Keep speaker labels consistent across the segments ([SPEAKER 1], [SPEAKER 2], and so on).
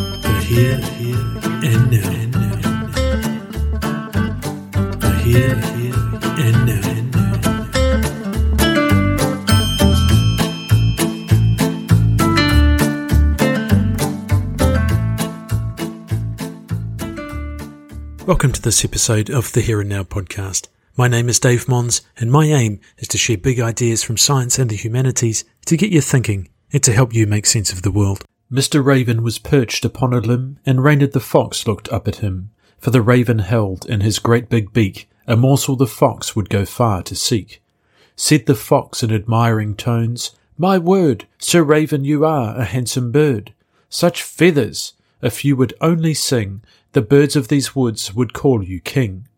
[SPEAKER 1] The here, here, and now. Here, here. And now. Welcome to this episode of the Here and Now podcast. My name is Dave Mons, and my aim is to share big ideas from science and the humanities to get you thinking and to help you make sense of the world. Mr. Raven was perched upon a limb, and Reynard the fox looked up at him. For the raven held in his great big beak a morsel the fox would go far to seek. Said the fox in admiring tones, My word, Sir Raven, you are a handsome bird. Such feathers! If you would only sing, the birds of these woods would call you king.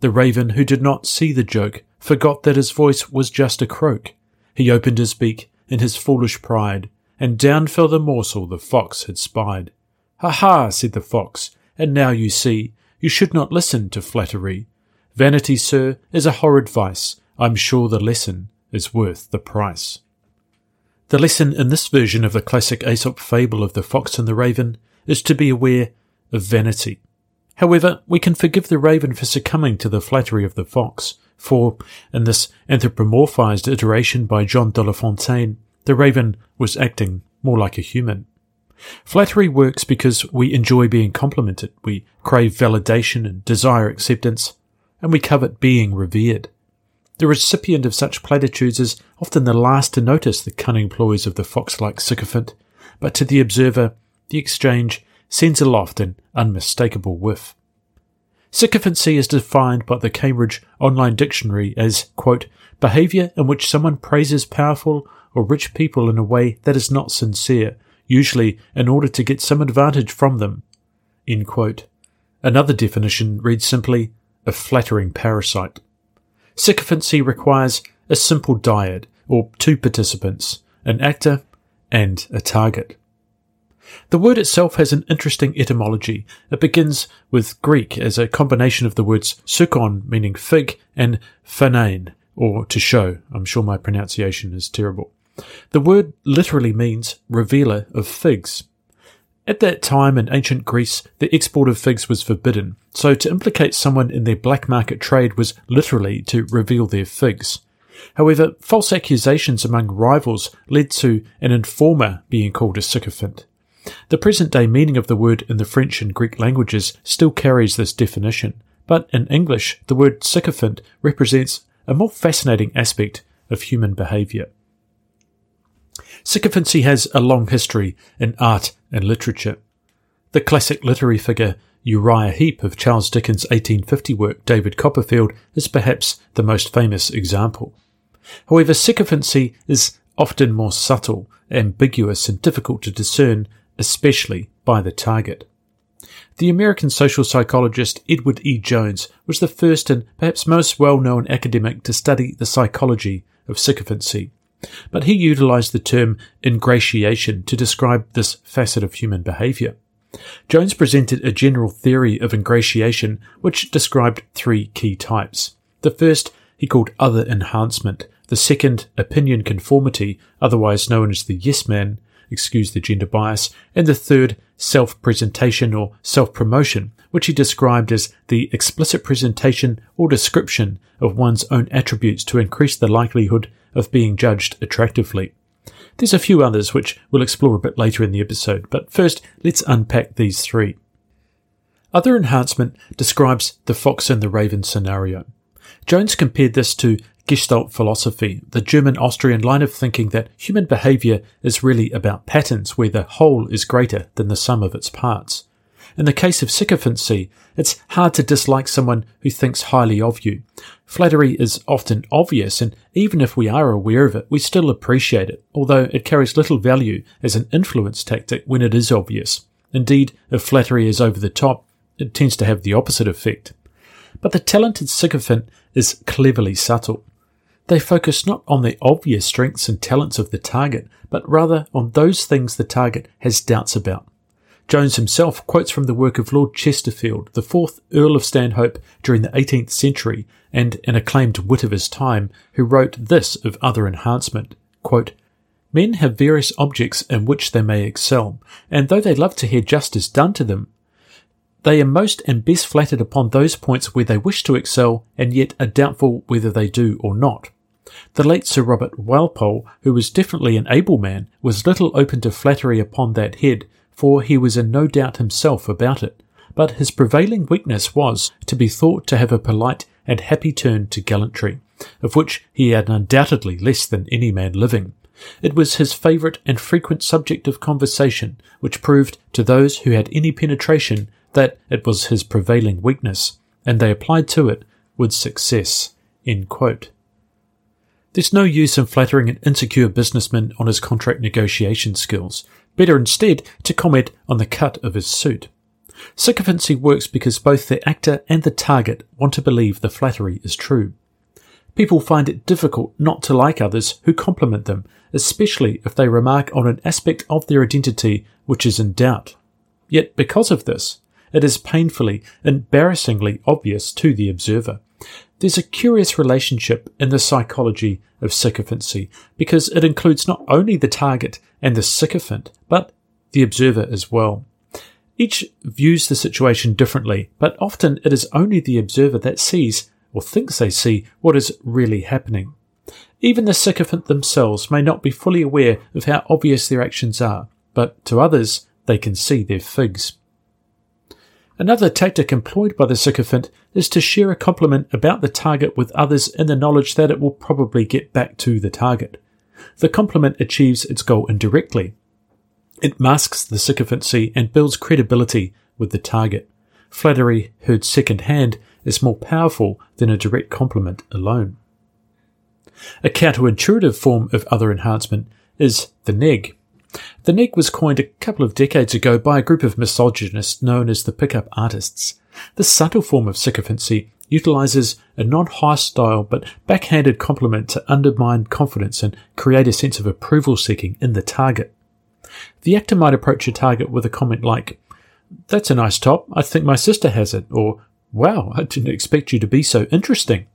[SPEAKER 1] The raven, who did not see the joke, forgot that his voice was just a croak. He opened his beak in his foolish pride, and down fell the morsel the fox had spied. Ha ha, said the fox, and now you see, you should not listen to flattery. Vanity, sir, is a horrid vice. I'm sure the lesson is worth the price. The lesson in this version of the classic Aesop fable of the fox and the raven is to be aware of vanity. However, we can forgive the raven for succumbing to the flattery of the fox, for, in this anthropomorphized iteration by John de La Fontaine, the raven was acting more like a human. Flattery works because we enjoy being complimented, we crave validation and desire acceptance, and we covet being revered. The recipient of such platitudes is often the last to notice the cunning ploys of the fox-like sycophant, but to the observer, the exchange sends aloft an unmistakable whiff. Sycophancy is defined by the Cambridge Online Dictionary as, quote, behavior in which someone praises powerful or rich people in a way that is not sincere, usually in order to get some advantage from them. Another definition reads simply, a flattering parasite. Sycophancy requires a simple dyad, or two participants, an actor and a target. The word itself has an interesting etymology. It begins with Greek as a combination of the words sukon, meaning fig, and phanein, or to show. I'm sure my pronunciation is terrible. The word literally means revealer of figs. At that time in ancient Greece, the export of figs was forbidden, so to implicate someone in their black market trade was literally to reveal their figs. However, false accusations among rivals led to an informer being called a sycophant. The present day meaning of the word in the French and Greek languages still carries this definition, but in English, the word sycophant represents a more fascinating aspect of human behaviour. Sycophancy has a long history in art and literature. The classic literary figure Uriah Heep of Charles Dickens' 1850 work David Copperfield is perhaps the most famous example. However, sycophancy is often more subtle, ambiguous, and difficult to discern especially by the target. The American social psychologist Edward E. Jones was the first and perhaps most well known academic to study the psychology of sycophancy, but he utilized the term ingratiation to describe this facet of human behavior. Jones presented a general theory of ingratiation which described three key types. The first he called other enhancement, the second opinion conformity, otherwise known as the yes man, excuse the gender bias, and the third, self presentation or self promotion, which he described as the explicit presentation or description of one's own attributes to increase the likelihood of being judged attractively. There's a few others which we'll explore a bit later in the episode, but first let's unpack these three. Other enhancement describes the fox and the raven scenario. Jones compared this to Gestalt philosophy, the German Austrian line of thinking that human behavior is really about patterns where the whole is greater than the sum of its parts. In the case of sycophancy, it's hard to dislike someone who thinks highly of you. Flattery is often obvious, and even if we are aware of it, we still appreciate it, although it carries little value as an influence tactic when it is obvious. Indeed, if flattery is over the top, it tends to have the opposite effect. But the talented sycophant is cleverly subtle. They focus not on the obvious strengths and talents of the target, but rather on those things the target has doubts about. Jones himself quotes from the work of Lord Chesterfield, the fourth Earl of Stanhope during the 18th century and an acclaimed wit of his time, who wrote this of other enhancement quote, Men have various objects in which they may excel, and though they love to hear justice done to them, they are most and best flattered upon those points where they wish to excel and yet are doubtful whether they do or not. The late Sir Robert Walpole, who was definitely an able man, was little open to flattery upon that head, for he was in no doubt himself about it. But his prevailing weakness was to be thought to have a polite and happy turn to gallantry, of which he had undoubtedly less than any man living. It was his favourite and frequent subject of conversation, which proved to those who had any penetration that it was his prevailing weakness, and they applied to it with success. There's no use in flattering an insecure businessman on his contract negotiation skills. Better instead to comment on the cut of his suit. Sycophancy works because both the actor and the target want to believe the flattery is true. People find it difficult not to like others who compliment them, especially if they remark on an aspect of their identity which is in doubt. Yet because of this, it is painfully, embarrassingly obvious to the observer. There's a curious relationship in the psychology of sycophancy because it includes not only the target and the sycophant, but the observer as well. Each views the situation differently, but often it is only the observer that sees or thinks they see what is really happening. Even the sycophant themselves may not be fully aware of how obvious their actions are, but to others they can see their figs. Another tactic employed by the sycophant is to share a compliment about the target with others in the knowledge that it will probably get back to the target. The compliment achieves its goal indirectly. It masks the sycophancy and builds credibility with the target. Flattery heard second hand is more powerful than a direct compliment alone. A counterintuitive form of other enhancement is the neg. The neg was coined a couple of decades ago by a group of misogynists known as the pickup artists. This subtle form of sycophancy utilizes a non-hostile but backhanded compliment to undermine confidence and create a sense of approval seeking in the target. The actor might approach a target with a comment like, That's a nice top, I think my sister has it, or Wow, I didn't expect you to be so interesting.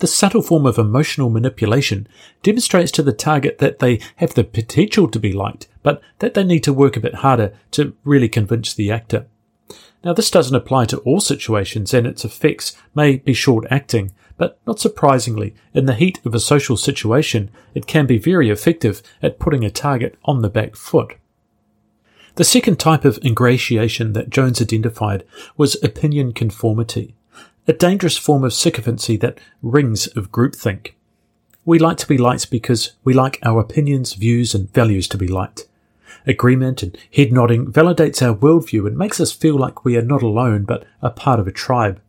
[SPEAKER 1] The subtle form of emotional manipulation demonstrates to the target that they have the potential to be liked, but that they need to work a bit harder to really convince the actor. Now, this doesn't apply to all situations, and its effects may be short acting, but not surprisingly, in the heat of a social situation, it can be very effective at putting a target on the back foot. The second type of ingratiation that Jones identified was opinion conformity a dangerous form of sycophancy that rings of groupthink. We like to be liked because we like our opinions, views, and values to be liked. Agreement and head nodding validates our worldview and makes us feel like we are not alone but a part of a tribe.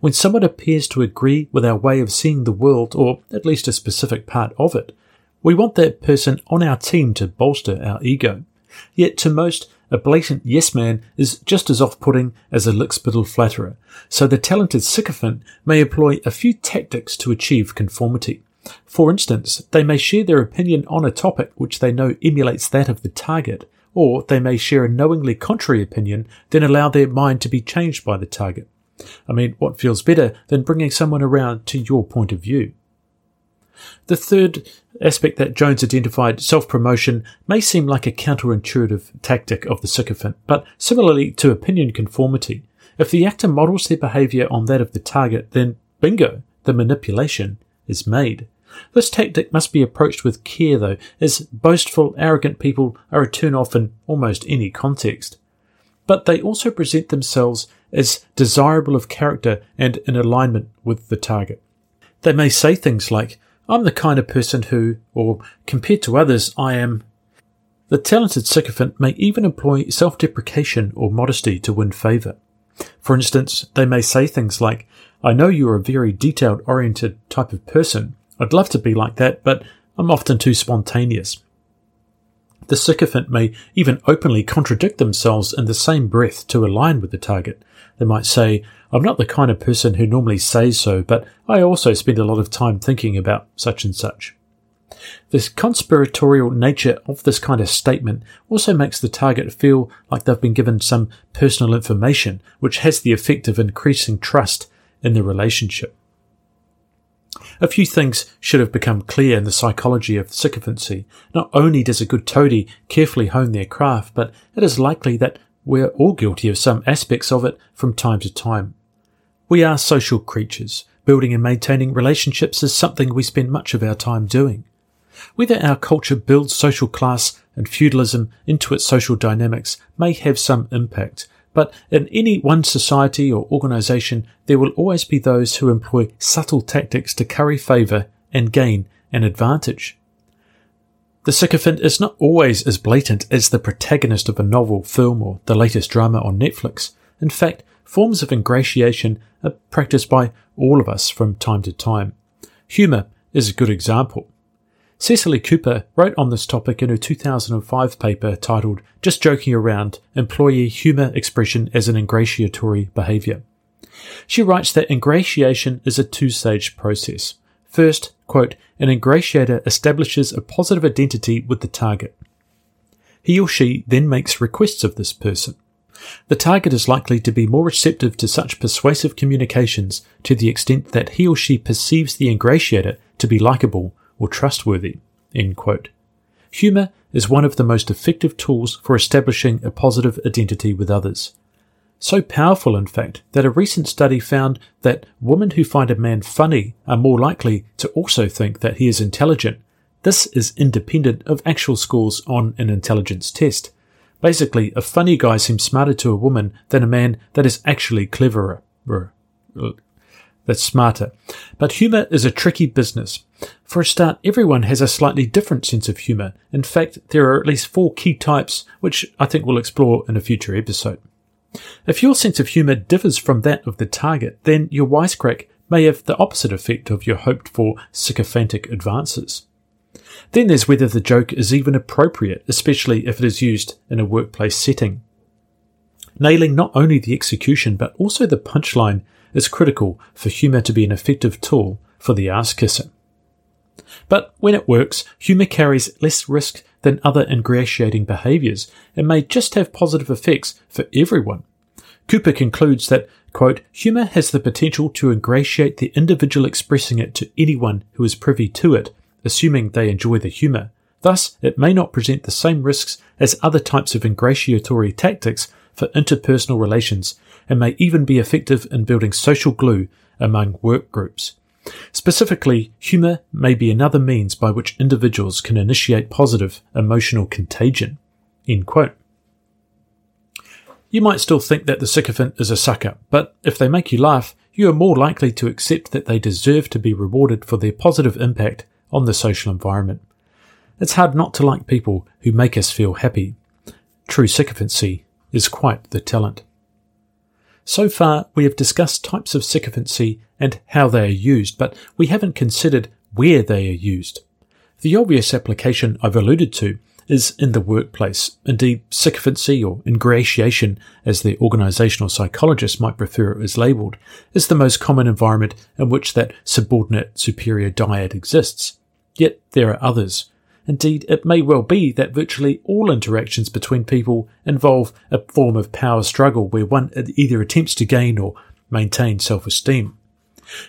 [SPEAKER 1] When someone appears to agree with our way of seeing the world, or at least a specific part of it, we want that person on our team to bolster our ego. Yet to most, a blatant yes man is just as off putting as a lickspittle flatterer, so the talented sycophant may employ a few tactics to achieve conformity. For instance, they may share their opinion on a topic which they know emulates that of the target, or they may share a knowingly contrary opinion, then allow their mind to be changed by the target. I mean, what feels better than bringing someone around to your point of view? The third aspect that Jones identified, self promotion, may seem like a counterintuitive tactic of the sycophant, but similarly to opinion conformity, if the actor models their behaviour on that of the target, then bingo, the manipulation is made. This tactic must be approached with care, though, as boastful, arrogant people are a turn off in almost any context. But they also present themselves as desirable of character and in alignment with the target. They may say things like, I'm the kind of person who, or compared to others, I am. The talented sycophant may even employ self deprecation or modesty to win favour. For instance, they may say things like, I know you're a very detailed oriented type of person. I'd love to be like that, but I'm often too spontaneous. The sycophant may even openly contradict themselves in the same breath to align with the target. They might say, I'm not the kind of person who normally says so, but I also spend a lot of time thinking about such and such. This conspiratorial nature of this kind of statement also makes the target feel like they've been given some personal information, which has the effect of increasing trust in the relationship. A few things should have become clear in the psychology of sycophancy. Not only does a good toady carefully hone their craft, but it is likely that we're all guilty of some aspects of it from time to time. We are social creatures. Building and maintaining relationships is something we spend much of our time doing. Whether our culture builds social class and feudalism into its social dynamics may have some impact, but in any one society or organisation, there will always be those who employ subtle tactics to curry favour and gain an advantage. The sycophant is not always as blatant as the protagonist of a novel, film, or the latest drama on Netflix. In fact, forms of ingratiation are practiced by all of us from time to time. Humour is a good example. Cecily Cooper wrote on this topic in her 2005 paper titled Just Joking Around Employee Humour Expression as an Ingratiatory Behaviour. She writes that ingratiation is a two stage process. First, quote, an ingratiator establishes a positive identity with the target. He or she then makes requests of this person. The target is likely to be more receptive to such persuasive communications to the extent that he or she perceives the ingratiator to be likable or trustworthy. Humour is one of the most effective tools for establishing a positive identity with others. So powerful, in fact, that a recent study found that women who find a man funny are more likely to also think that he is intelligent. This is independent of actual scores on an intelligence test. Basically, a funny guy seems smarter to a woman than a man that is actually cleverer uh, that's smarter. But humour is a tricky business. For a start, everyone has a slightly different sense of humour. In fact, there are at least four key types, which I think we'll explore in a future episode. If your sense of humour differs from that of the target, then your wisecrack may have the opposite effect of your hoped for sycophantic advances. Then there's whether the joke is even appropriate, especially if it is used in a workplace setting. Nailing not only the execution but also the punchline is critical for humour to be an effective tool for the ass kisser. But when it works, humour carries less risk than other ingratiating behaviours and may just have positive effects for everyone. Cooper concludes that, quote, humour has the potential to ingratiate the individual expressing it to anyone who is privy to it, assuming they enjoy the humour. Thus, it may not present the same risks as other types of ingratiatory tactics for interpersonal relations and may even be effective in building social glue among work groups. Specifically, humour may be another means by which individuals can initiate positive emotional contagion. You might still think that the sycophant is a sucker, but if they make you laugh, you are more likely to accept that they deserve to be rewarded for their positive impact on the social environment. It's hard not to like people who make us feel happy. True sycophancy is quite the talent. So far, we have discussed types of sycophancy and how they are used, but we haven't considered where they are used. The obvious application I've alluded to is in the workplace. Indeed, sycophancy or ingratiation, as the organizational psychologist might prefer it is labeled, is the most common environment in which that subordinate superior dyad exists. Yet there are others, Indeed, it may well be that virtually all interactions between people involve a form of power struggle where one either attempts to gain or maintain self-esteem.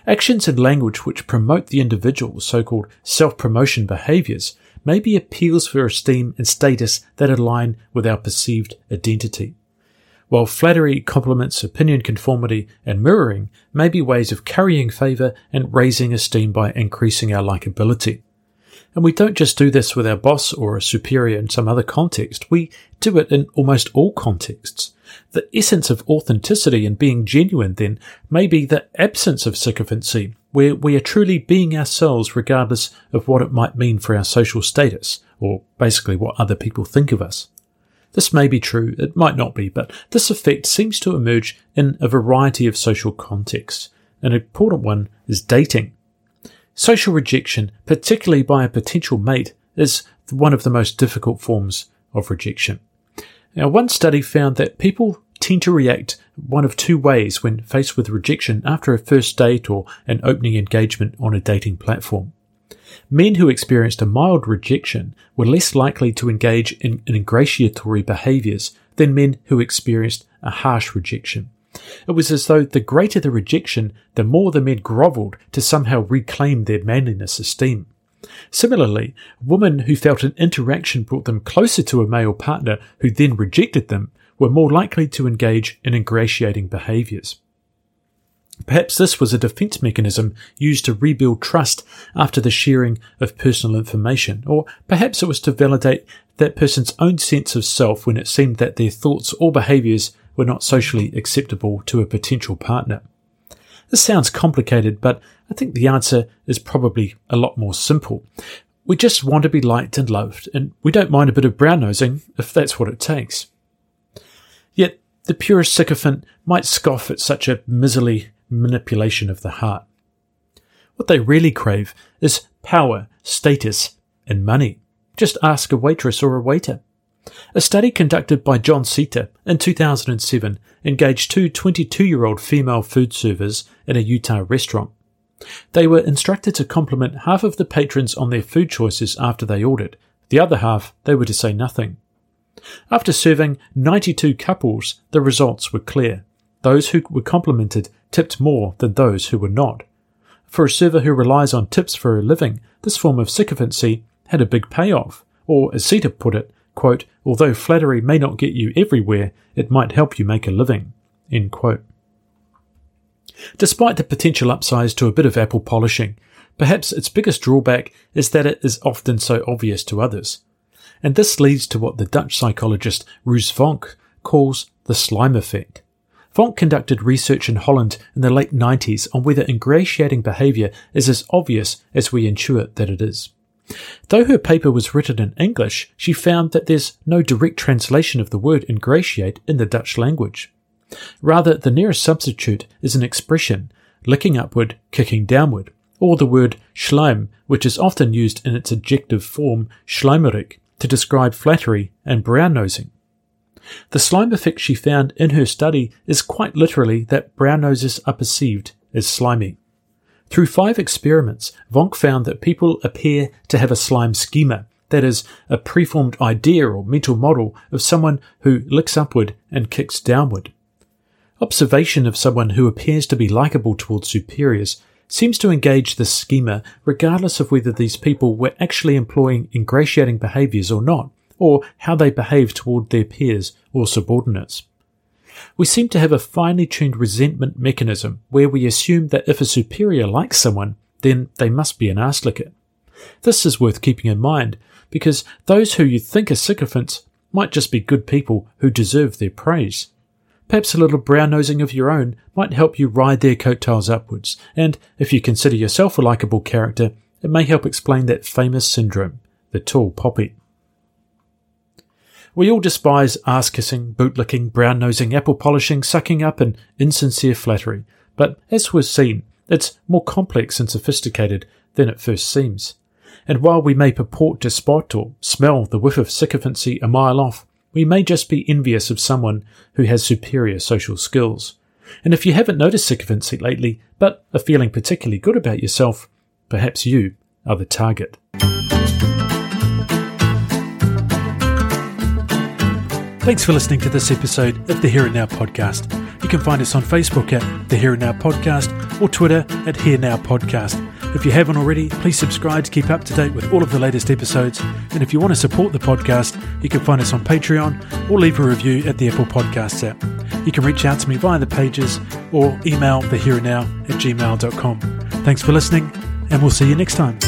[SPEAKER 1] Actions and language which promote the individual's so-called self-promotion behaviors may be appeals for esteem and status that align with our perceived identity. While flattery, compliments, opinion conformity, and mirroring may be ways of currying favour and raising esteem by increasing our likability. And we don't just do this with our boss or a superior in some other context, we do it in almost all contexts. The essence of authenticity and being genuine, then, may be the absence of sycophancy, where we are truly being ourselves regardless of what it might mean for our social status, or basically what other people think of us. This may be true, it might not be, but this effect seems to emerge in a variety of social contexts. An important one is dating. Social rejection, particularly by a potential mate, is one of the most difficult forms of rejection. Now, one study found that people tend to react one of two ways when faced with rejection after a first date or an opening engagement on a dating platform. Men who experienced a mild rejection were less likely to engage in ingratiatory behaviors than men who experienced a harsh rejection. It was as though the greater the rejection, the more the men grovelled to somehow reclaim their manliness esteem. Similarly, women who felt an interaction brought them closer to a male partner who then rejected them were more likely to engage in ingratiating behaviours. Perhaps this was a defense mechanism used to rebuild trust after the sharing of personal information, or perhaps it was to validate that person's own sense of self when it seemed that their thoughts or behaviours were not socially acceptable to a potential partner. This sounds complicated, but I think the answer is probably a lot more simple. We just want to be liked and loved, and we don't mind a bit of brown nosing if that's what it takes. Yet the purest sycophant might scoff at such a miserly manipulation of the heart. What they really crave is power, status, and money. Just ask a waitress or a waiter. A study conducted by John Seiter in 2007 engaged two 22 year old female food servers in a Utah restaurant. They were instructed to compliment half of the patrons on their food choices after they ordered. The other half, they were to say nothing. After serving 92 couples, the results were clear. Those who were complimented tipped more than those who were not. For a server who relies on tips for a living, this form of sycophancy had a big payoff, or as Seiter put it, quote, although flattery may not get you everywhere, it might help you make a living. Despite the potential upsides to a bit of apple polishing, perhaps its biggest drawback is that it is often so obvious to others. And this leads to what the Dutch psychologist Roos Vonk calls the slime effect. Vonk conducted research in Holland in the late 90s on whether ingratiating behaviour is as obvious as we intuit that it is. Though her paper was written in English, she found that there's no direct translation of the word ingratiate in the Dutch language. Rather, the nearest substitute is an expression, licking upward, kicking downward, or the word slijm, which is often used in its adjective form slijmerig to describe flattery and brown nosing. The slime effect she found in her study is quite literally that brown noses are perceived as slimy. Through five experiments, Vonk found that people appear to have a slime schema, that is, a preformed idea or mental model of someone who licks upward and kicks downward. Observation of someone who appears to be likable towards superiors seems to engage this schema regardless of whether these people were actually employing ingratiating behaviours or not or how they behave toward their peers or subordinates. We seem to have a finely tuned resentment mechanism where we assume that if a superior likes someone, then they must be an arse licker. This is worth keeping in mind because those who you think are sycophants might just be good people who deserve their praise. Perhaps a little brown nosing of your own might help you ride their coattails upwards, and if you consider yourself a likable character, it may help explain that famous syndrome, the tall poppy. We all despise ass kissing, boot licking, brown nosing, apple polishing, sucking up, and insincere flattery. But as we've seen, it's more complex and sophisticated than it first seems. And while we may purport to spot or smell the whiff of sycophancy a mile off, we may just be envious of someone who has superior social skills. And if you haven't noticed sycophancy lately, but are feeling particularly good about yourself, perhaps you are the target. Thanks for listening to this episode of the Here and Now podcast. You can find us on Facebook at the Here and Now podcast or Twitter at Here Now podcast. If you haven't already, please subscribe to keep up to date with all of the latest episodes. And if you want to support the podcast, you can find us on Patreon or leave a review at the Apple Podcasts app. You can reach out to me via the pages or email the here and now at gmail.com. Thanks for listening, and we'll see you next time.